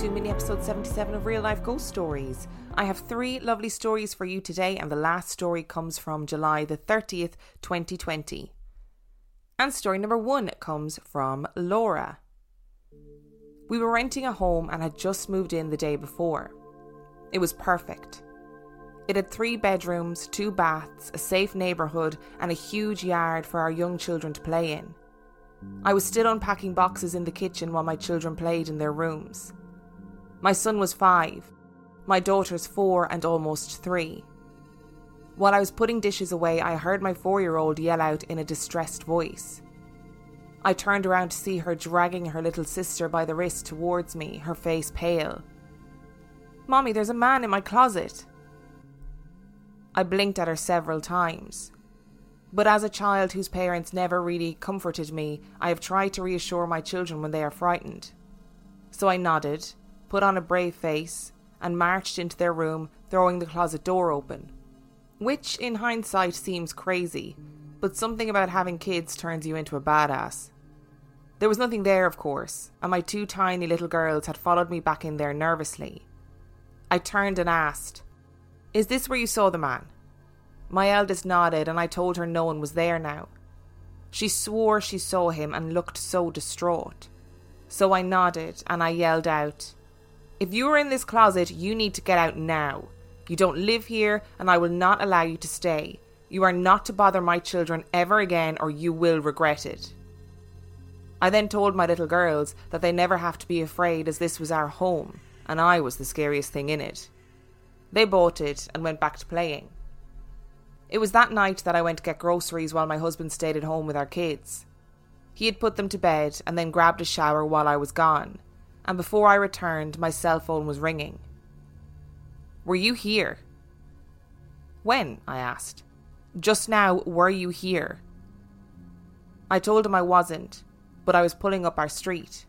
To mini episode 77 of Real Life Ghost Stories. I have three lovely stories for you today, and the last story comes from July the 30th, 2020. And story number one comes from Laura. We were renting a home and had just moved in the day before. It was perfect. It had three bedrooms, two baths, a safe neighbourhood, and a huge yard for our young children to play in. I was still unpacking boxes in the kitchen while my children played in their rooms. My son was five, my daughters four and almost three. While I was putting dishes away, I heard my four year old yell out in a distressed voice. I turned around to see her dragging her little sister by the wrist towards me, her face pale. Mommy, there's a man in my closet. I blinked at her several times. But as a child whose parents never really comforted me, I have tried to reassure my children when they are frightened. So I nodded, put on a brave face, and marched into their room, throwing the closet door open. Which, in hindsight, seems crazy, but something about having kids turns you into a badass. There was nothing there, of course, and my two tiny little girls had followed me back in there nervously. I turned and asked, Is this where you saw the man? My eldest nodded, and I told her no one was there now. She swore she saw him and looked so distraught. So I nodded and I yelled out, If you are in this closet, you need to get out now. You don't live here, and I will not allow you to stay. You are not to bother my children ever again, or you will regret it. I then told my little girls that they never have to be afraid, as this was our home, and I was the scariest thing in it. They bought it and went back to playing. It was that night that I went to get groceries while my husband stayed at home with our kids. He had put them to bed and then grabbed a shower while I was gone, and before I returned, my cell phone was ringing. Were you here? When? I asked. Just now, were you here? I told him I wasn't, but I was pulling up our street.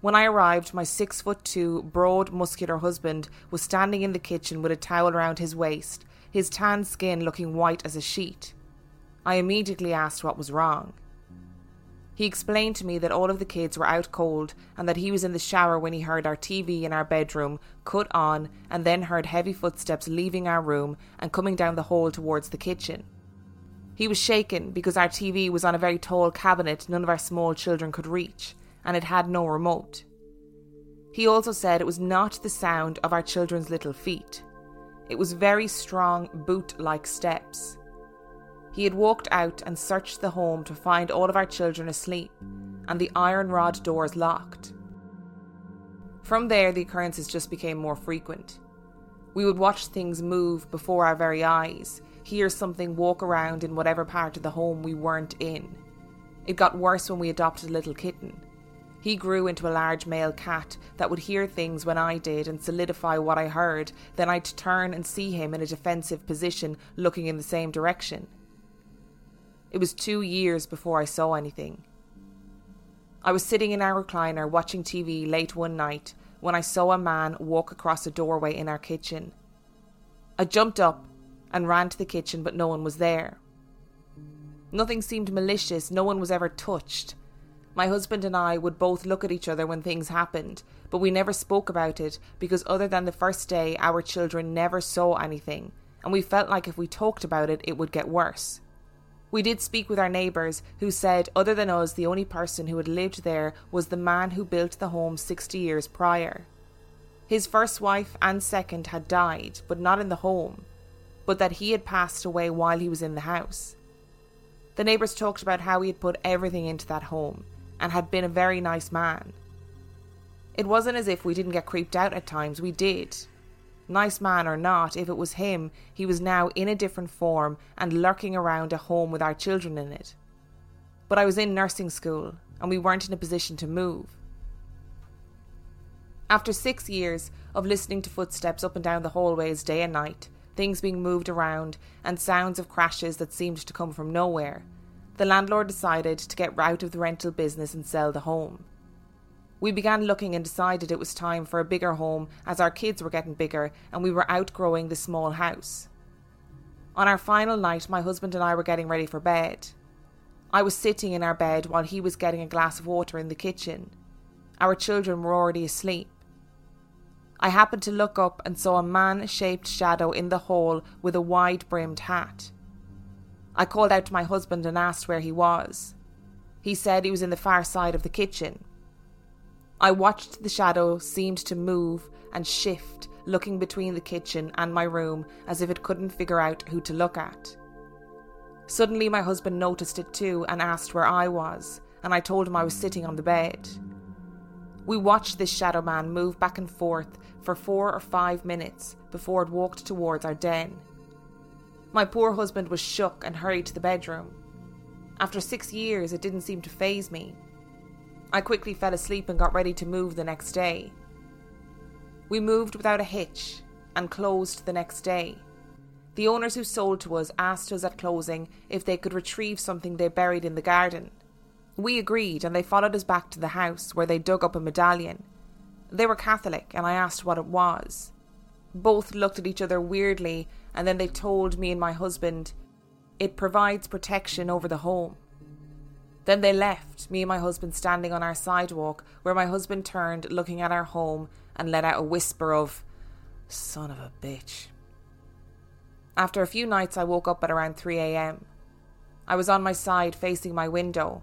When I arrived, my six foot two, broad, muscular husband was standing in the kitchen with a towel around his waist his tan skin looking white as a sheet. I immediately asked what was wrong. He explained to me that all of the kids were out cold and that he was in the shower when he heard our TV in our bedroom cut on and then heard heavy footsteps leaving our room and coming down the hall towards the kitchen. He was shaken because our TV was on a very tall cabinet none of our small children could reach and it had no remote. He also said it was not the sound of our children's little feet. It was very strong, boot like steps. He had walked out and searched the home to find all of our children asleep and the iron rod doors locked. From there, the occurrences just became more frequent. We would watch things move before our very eyes, hear something walk around in whatever part of the home we weren't in. It got worse when we adopted a little kitten. He grew into a large male cat that would hear things when I did and solidify what I heard, then I'd turn and see him in a defensive position looking in the same direction. It was two years before I saw anything. I was sitting in our recliner watching TV late one night when I saw a man walk across a doorway in our kitchen. I jumped up and ran to the kitchen, but no one was there. Nothing seemed malicious, no one was ever touched. My husband and I would both look at each other when things happened, but we never spoke about it because, other than the first day, our children never saw anything, and we felt like if we talked about it, it would get worse. We did speak with our neighbours, who said, other than us, the only person who had lived there was the man who built the home 60 years prior. His first wife and second had died, but not in the home, but that he had passed away while he was in the house. The neighbours talked about how he had put everything into that home and had been a very nice man. It wasn't as if we didn't get creeped out at times, we did. Nice man or not, if it was him, he was now in a different form and lurking around a home with our children in it. But I was in nursing school and we weren't in a position to move. After six years of listening to footsteps up and down the hallways day and night, things being moved around, and sounds of crashes that seemed to come from nowhere, the landlord decided to get out of the rental business and sell the home. We began looking and decided it was time for a bigger home as our kids were getting bigger and we were outgrowing the small house. On our final night, my husband and I were getting ready for bed. I was sitting in our bed while he was getting a glass of water in the kitchen. Our children were already asleep. I happened to look up and saw a man shaped shadow in the hall with a wide brimmed hat. I called out to my husband and asked where he was. He said he was in the far side of the kitchen. I watched the shadow seemed to move and shift, looking between the kitchen and my room as if it couldn't figure out who to look at. Suddenly, my husband noticed it too and asked where I was, and I told him I was sitting on the bed. We watched this shadow man move back and forth for four or five minutes before it walked towards our den. My poor husband was shook and hurried to the bedroom. After six years, it didn't seem to faze me. I quickly fell asleep and got ready to move the next day. We moved without a hitch and closed the next day. The owners who sold to us asked us at closing if they could retrieve something they buried in the garden. We agreed and they followed us back to the house where they dug up a medallion. They were Catholic and I asked what it was. Both looked at each other weirdly and then they told me and my husband it provides protection over the home. Then they left, me and my husband standing on our sidewalk, where my husband turned, looking at our home, and let out a whisper of, Son of a bitch. After a few nights, I woke up at around 3 a.m. I was on my side facing my window.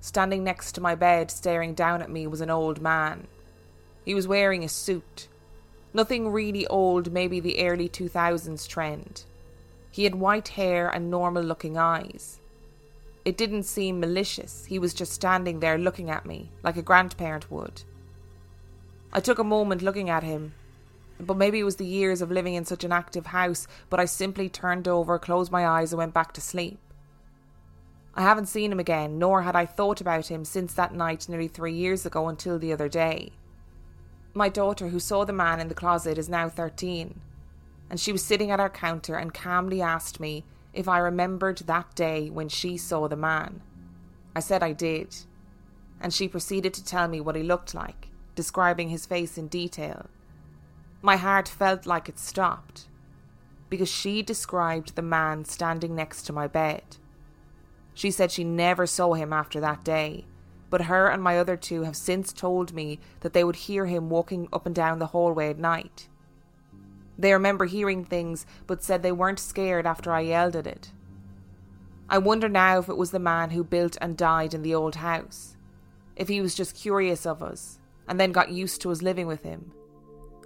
Standing next to my bed, staring down at me, was an old man. He was wearing a suit. Nothing really old, maybe the early 2000s trend. He had white hair and normal looking eyes. It didn't seem malicious, he was just standing there looking at me, like a grandparent would. I took a moment looking at him, but maybe it was the years of living in such an active house, but I simply turned over, closed my eyes, and went back to sleep. I haven't seen him again, nor had I thought about him since that night nearly three years ago until the other day. My daughter, who saw the man in the closet, is now 13, and she was sitting at our counter and calmly asked me if I remembered that day when she saw the man. I said I did, and she proceeded to tell me what he looked like, describing his face in detail. My heart felt like it stopped, because she described the man standing next to my bed. She said she never saw him after that day, but her and my other two have since told me that they would hear him walking up and down the hallway at night. They remember hearing things, but said they weren't scared after I yelled at it. I wonder now if it was the man who built and died in the old house. If he was just curious of us, and then got used to us living with him.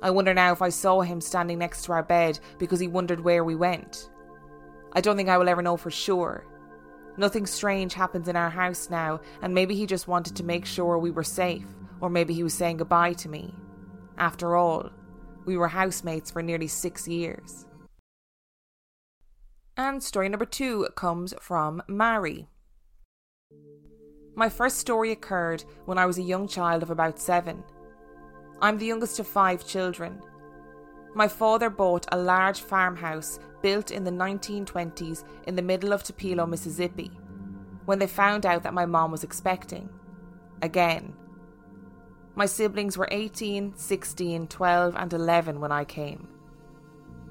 I wonder now if I saw him standing next to our bed because he wondered where we went. I don't think I will ever know for sure. Nothing strange happens in our house now, and maybe he just wanted to make sure we were safe, or maybe he was saying goodbye to me. After all, we were housemates for nearly six years. And story number two comes from Mari. My first story occurred when I was a young child of about seven. I'm the youngest of five children. My father bought a large farmhouse built in the 1920s in the middle of Tupelo, Mississippi, when they found out that my mom was expecting. Again, my siblings were 18, 16, 12, and 11 when I came.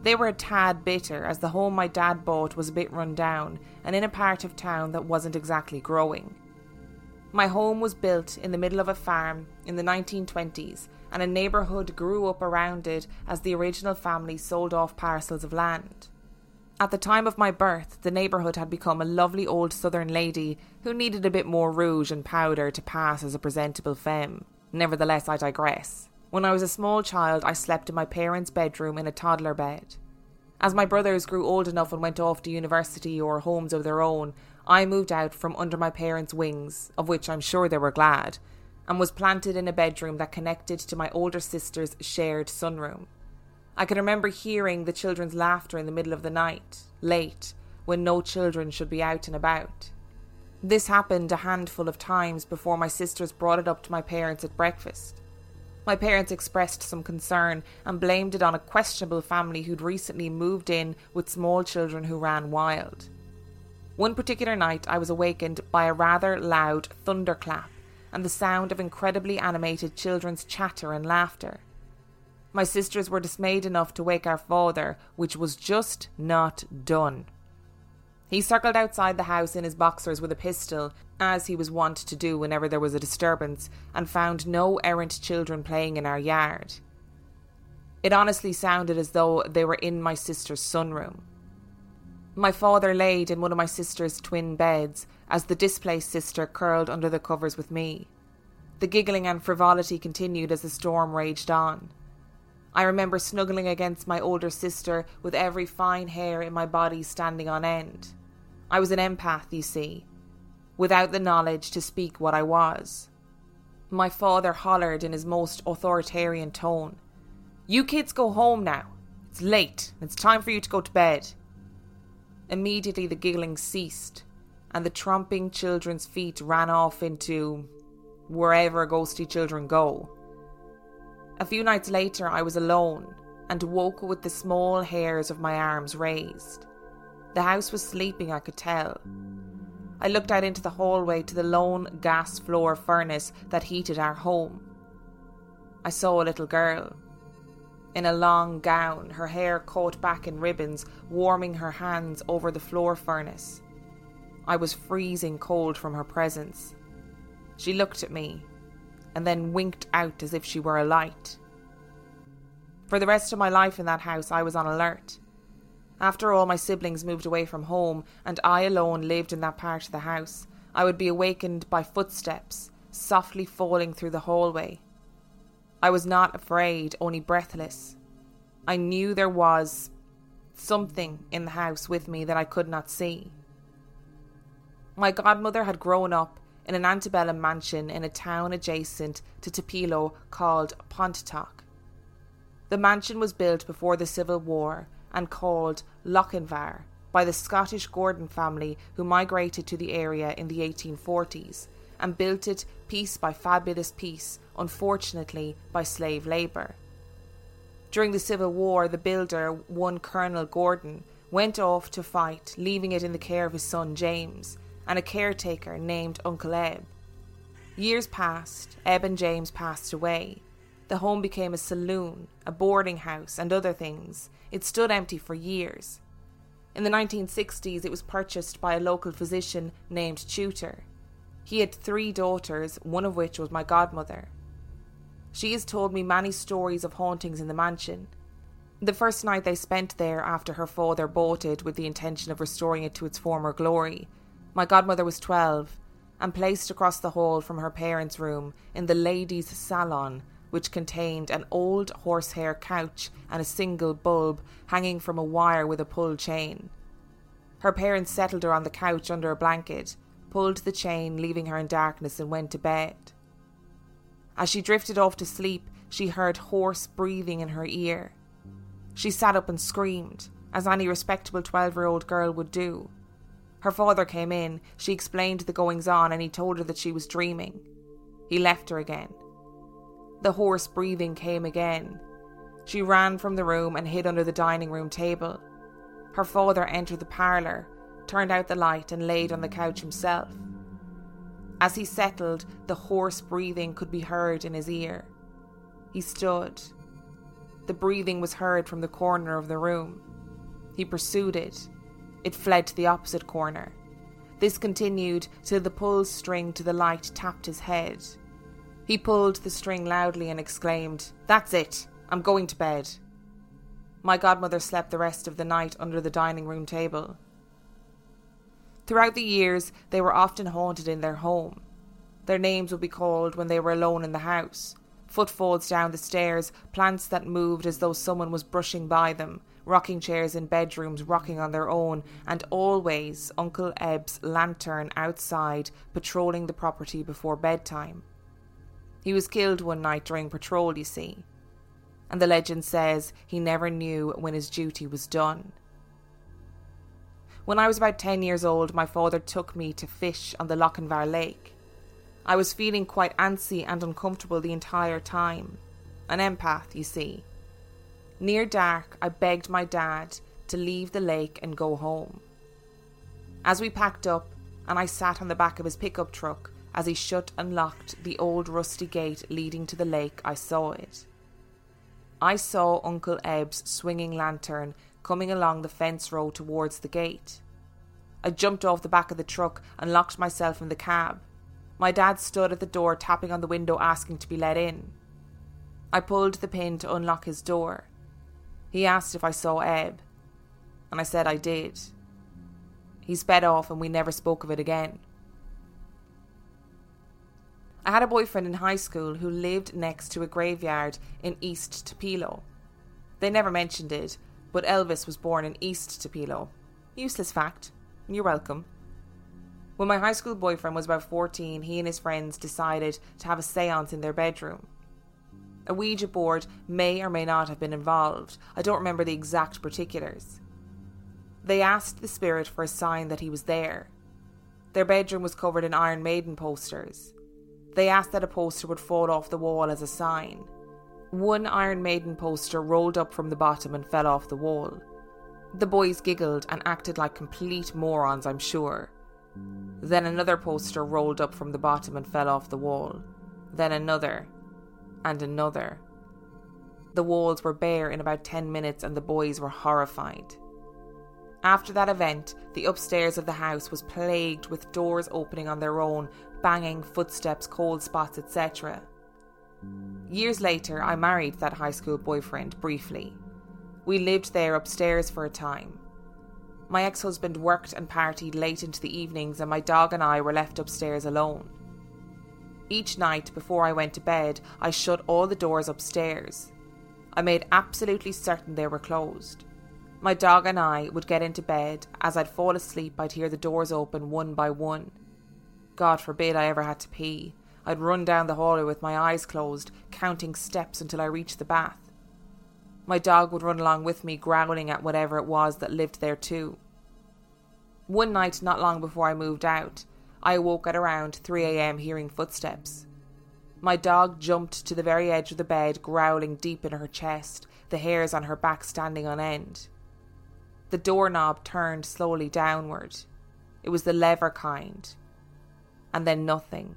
They were a tad bitter as the home my dad bought was a bit run down and in a part of town that wasn't exactly growing. My home was built in the middle of a farm in the 1920s, and a neighbourhood grew up around it as the original family sold off parcels of land. At the time of my birth, the neighbourhood had become a lovely old southern lady who needed a bit more rouge and powder to pass as a presentable femme. Nevertheless, I digress. When I was a small child, I slept in my parents' bedroom in a toddler bed. As my brothers grew old enough and went off to university or homes of their own, I moved out from under my parents' wings, of which I'm sure they were glad, and was planted in a bedroom that connected to my older sister's shared sunroom. I can remember hearing the children's laughter in the middle of the night, late, when no children should be out and about. This happened a handful of times before my sisters brought it up to my parents at breakfast. My parents expressed some concern and blamed it on a questionable family who'd recently moved in with small children who ran wild. One particular night, I was awakened by a rather loud thunderclap and the sound of incredibly animated children's chatter and laughter. My sisters were dismayed enough to wake our father, which was just not done. He circled outside the house in his boxers with a pistol, as he was wont to do whenever there was a disturbance, and found no errant children playing in our yard. It honestly sounded as though they were in my sister's sunroom. My father laid in one of my sister's twin beds as the displaced sister curled under the covers with me. The giggling and frivolity continued as the storm raged on. I remember snuggling against my older sister with every fine hair in my body standing on end. I was an empath, you see, without the knowledge to speak what I was. My father hollered in his most authoritarian tone You kids go home now. It's late. It's time for you to go to bed. Immediately the giggling ceased, and the tromping children's feet ran off into wherever ghosty children go. A few nights later, I was alone and woke with the small hairs of my arms raised. The house was sleeping, I could tell. I looked out into the hallway to the lone gas floor furnace that heated our home. I saw a little girl. In a long gown, her hair caught back in ribbons, warming her hands over the floor furnace. I was freezing cold from her presence. She looked at me and then winked out as if she were a light. For the rest of my life in that house, I was on alert. After all my siblings moved away from home and I alone lived in that part of the house, I would be awakened by footsteps softly falling through the hallway. I was not afraid, only breathless. I knew there was something in the house with me that I could not see. My godmother had grown up in an antebellum mansion in a town adjacent to Tupelo called Pontotoc. The mansion was built before the Civil War and called Lochinvar by the Scottish Gordon family who migrated to the area in the 1840s and built it piece by fabulous piece, unfortunately by slave labour. During the Civil War, the builder, one Colonel Gordon, went off to fight, leaving it in the care of his son James and a caretaker named Uncle Eb. Years passed, Eb and James passed away. The home became a saloon, a boarding house, and other things, it stood empty for years. In the 1960s, it was purchased by a local physician named Tutor. He had three daughters, one of which was my godmother. She has told me many stories of hauntings in the mansion. The first night they spent there after her father bought it with the intention of restoring it to its former glory, my godmother was 12 and placed across the hall from her parents' room in the ladies' salon which contained an old horsehair couch and a single bulb hanging from a wire with a pull chain. Her parents settled her on the couch under a blanket, pulled the chain, leaving her in darkness, and went to bed. As she drifted off to sleep, she heard hoarse breathing in her ear. She sat up and screamed, as any respectable 12 year old girl would do. Her father came in, she explained the goings on, and he told her that she was dreaming. He left her again. The hoarse breathing came again. She ran from the room and hid under the dining room table. Her father entered the parlour, turned out the light, and laid on the couch himself. As he settled, the hoarse breathing could be heard in his ear. He stood. The breathing was heard from the corner of the room. He pursued it. It fled to the opposite corner. This continued till the pull string to the light tapped his head. He pulled the string loudly and exclaimed, That's it! I'm going to bed. My godmother slept the rest of the night under the dining room table. Throughout the years, they were often haunted in their home. Their names would be called when they were alone in the house Footfalls down the stairs, plants that moved as though someone was brushing by them, rocking chairs in bedrooms rocking on their own, and always Uncle Eb's lantern outside patrolling the property before bedtime. He was killed one night during patrol, you see. And the legend says he never knew when his duty was done. When I was about 10 years old, my father took me to fish on the Lochinvar Lake. I was feeling quite antsy and uncomfortable the entire time. An empath, you see. Near dark, I begged my dad to leave the lake and go home. As we packed up, and I sat on the back of his pickup truck as he shut and locked the old rusty gate leading to the lake, I saw it. I saw Uncle Eb's swinging lantern coming along the fence row towards the gate. I jumped off the back of the truck and locked myself in the cab. My dad stood at the door tapping on the window asking to be let in. I pulled the pin to unlock his door. He asked if I saw Eb, and I said I did. He sped off and we never spoke of it again. I had a boyfriend in high school who lived next to a graveyard in East Tupelo. They never mentioned it, but Elvis was born in East Tupelo. Useless fact. You're welcome. When my high school boyfriend was about 14, he and his friends decided to have a seance in their bedroom. A Ouija board may or may not have been involved. I don't remember the exact particulars. They asked the spirit for a sign that he was there. Their bedroom was covered in Iron Maiden posters. They asked that a poster would fall off the wall as a sign. One Iron Maiden poster rolled up from the bottom and fell off the wall. The boys giggled and acted like complete morons, I'm sure. Then another poster rolled up from the bottom and fell off the wall. Then another. And another. The walls were bare in about 10 minutes and the boys were horrified. After that event, the upstairs of the house was plagued with doors opening on their own, banging, footsteps, cold spots, etc. Years later, I married that high school boyfriend briefly. We lived there upstairs for a time. My ex husband worked and partied late into the evenings, and my dog and I were left upstairs alone. Each night before I went to bed, I shut all the doors upstairs. I made absolutely certain they were closed. My dog and I would get into bed. As I'd fall asleep, I'd hear the doors open one by one. God forbid I ever had to pee. I'd run down the hallway with my eyes closed, counting steps until I reached the bath. My dog would run along with me, growling at whatever it was that lived there too. One night, not long before I moved out, I awoke at around 3 a.m. hearing footsteps. My dog jumped to the very edge of the bed, growling deep in her chest, the hairs on her back standing on end. The doorknob turned slowly downward. It was the lever kind. And then nothing.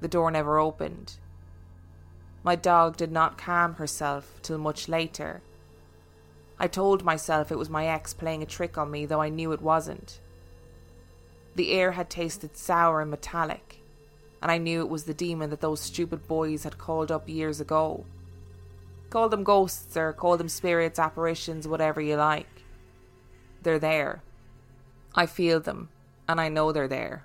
The door never opened. My dog did not calm herself till much later. I told myself it was my ex playing a trick on me, though I knew it wasn't. The air had tasted sour and metallic, and I knew it was the demon that those stupid boys had called up years ago. Call them ghosts or call them spirits, apparitions, whatever you like. They're there. I feel them, and I know they're there.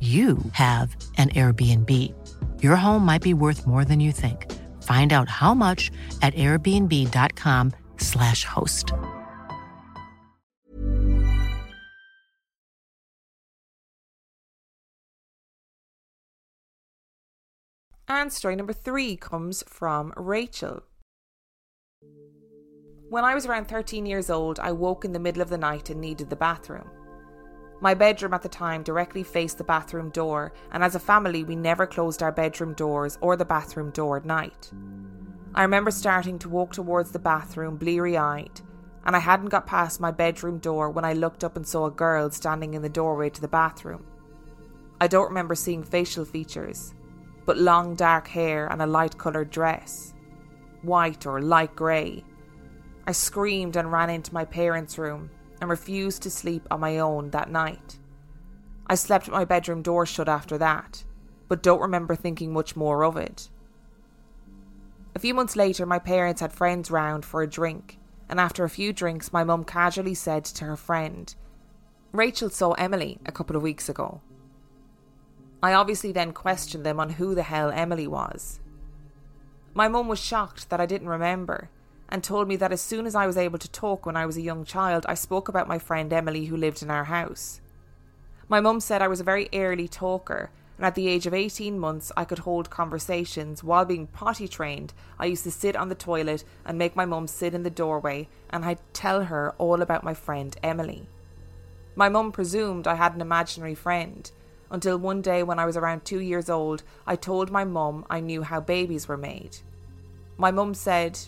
you have an Airbnb. Your home might be worth more than you think. Find out how much at airbnb.com/slash host. And story number three comes from Rachel. When I was around 13 years old, I woke in the middle of the night and needed the bathroom. My bedroom at the time directly faced the bathroom door, and as a family, we never closed our bedroom doors or the bathroom door at night. I remember starting to walk towards the bathroom bleary eyed, and I hadn't got past my bedroom door when I looked up and saw a girl standing in the doorway to the bathroom. I don't remember seeing facial features, but long dark hair and a light coloured dress, white or light grey. I screamed and ran into my parents' room and refused to sleep on my own that night. I slept my bedroom door shut after that, but don't remember thinking much more of it. A few months later, my parents had friends round for a drink, and after a few drinks, my mum casually said to her friend, Rachel saw Emily a couple of weeks ago. I obviously then questioned them on who the hell Emily was. My mum was shocked that I didn't remember and told me that as soon as I was able to talk when I was a young child, I spoke about my friend Emily who lived in our house. My mum said I was a very early talker, and at the age of 18 months, I could hold conversations. While being potty trained, I used to sit on the toilet and make my mum sit in the doorway, and I'd tell her all about my friend Emily. My mum presumed I had an imaginary friend, until one day when I was around two years old, I told my mum I knew how babies were made. My mum said,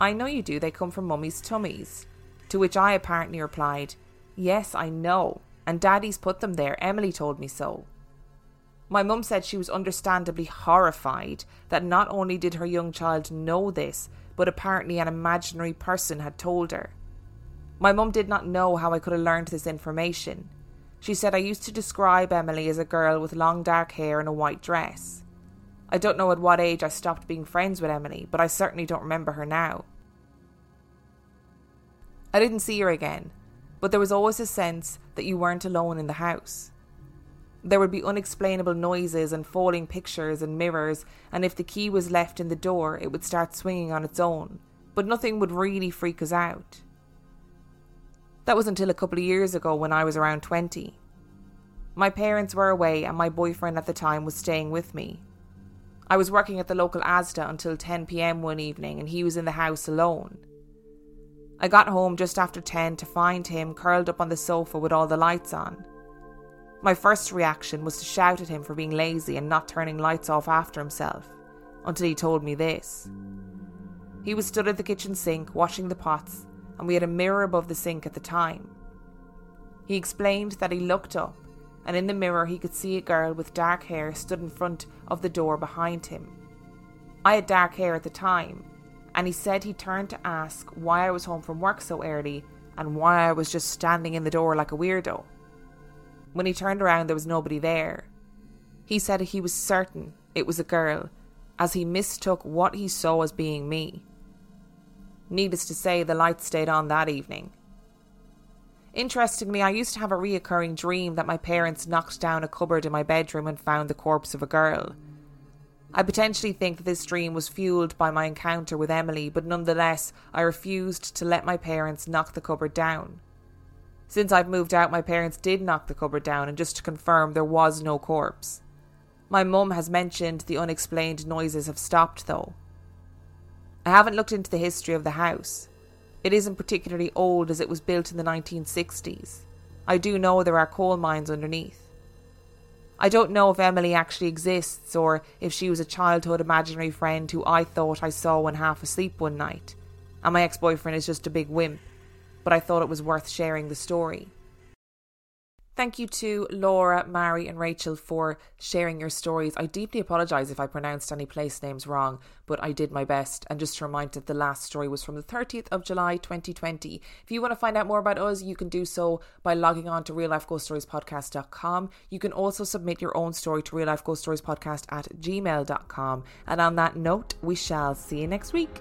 I know you do, they come from mummy's tummies. To which I apparently replied, Yes, I know, and daddy's put them there, Emily told me so. My mum said she was understandably horrified that not only did her young child know this, but apparently an imaginary person had told her. My mum did not know how I could have learned this information. She said I used to describe Emily as a girl with long dark hair and a white dress. I don't know at what age I stopped being friends with Emily, but I certainly don't remember her now. I didn't see her again, but there was always a sense that you weren't alone in the house. There would be unexplainable noises and falling pictures and mirrors, and if the key was left in the door, it would start swinging on its own, but nothing would really freak us out. That was until a couple of years ago when I was around 20. My parents were away, and my boyfriend at the time was staying with me. I was working at the local Asda until 10 pm one evening, and he was in the house alone. I got home just after 10 to find him curled up on the sofa with all the lights on. My first reaction was to shout at him for being lazy and not turning lights off after himself, until he told me this. He was stood at the kitchen sink washing the pots, and we had a mirror above the sink at the time. He explained that he looked up and in the mirror he could see a girl with dark hair stood in front of the door behind him. I had dark hair at the time, and he said he turned to ask why I was home from work so early and why I was just standing in the door like a weirdo. When he turned around, there was nobody there. He said he was certain it was a girl, as he mistook what he saw as being me. Needless to say, the lights stayed on that evening, Interestingly, I used to have a reoccurring dream that my parents knocked down a cupboard in my bedroom and found the corpse of a girl. I potentially think that this dream was fueled by my encounter with Emily, but nonetheless, I refused to let my parents knock the cupboard down. Since I've moved out, my parents did knock the cupboard down, and just to confirm, there was no corpse. My mum has mentioned the unexplained noises have stopped, though. I haven't looked into the history of the house. It isn't particularly old as it was built in the 1960s. I do know there are coal mines underneath. I don't know if Emily actually exists or if she was a childhood imaginary friend who I thought I saw when half asleep one night, and my ex boyfriend is just a big wimp, but I thought it was worth sharing the story. Thank you to Laura, Mari, and Rachel for sharing your stories. I deeply apologise if I pronounced any place names wrong, but I did my best. And just to remind that the last story was from the 30th of July 2020. If you want to find out more about us, you can do so by logging on to reallifeghoststoriespodcast.com. You can also submit your own story to reallifeghoststoriespodcast at gmail.com. And on that note, we shall see you next week.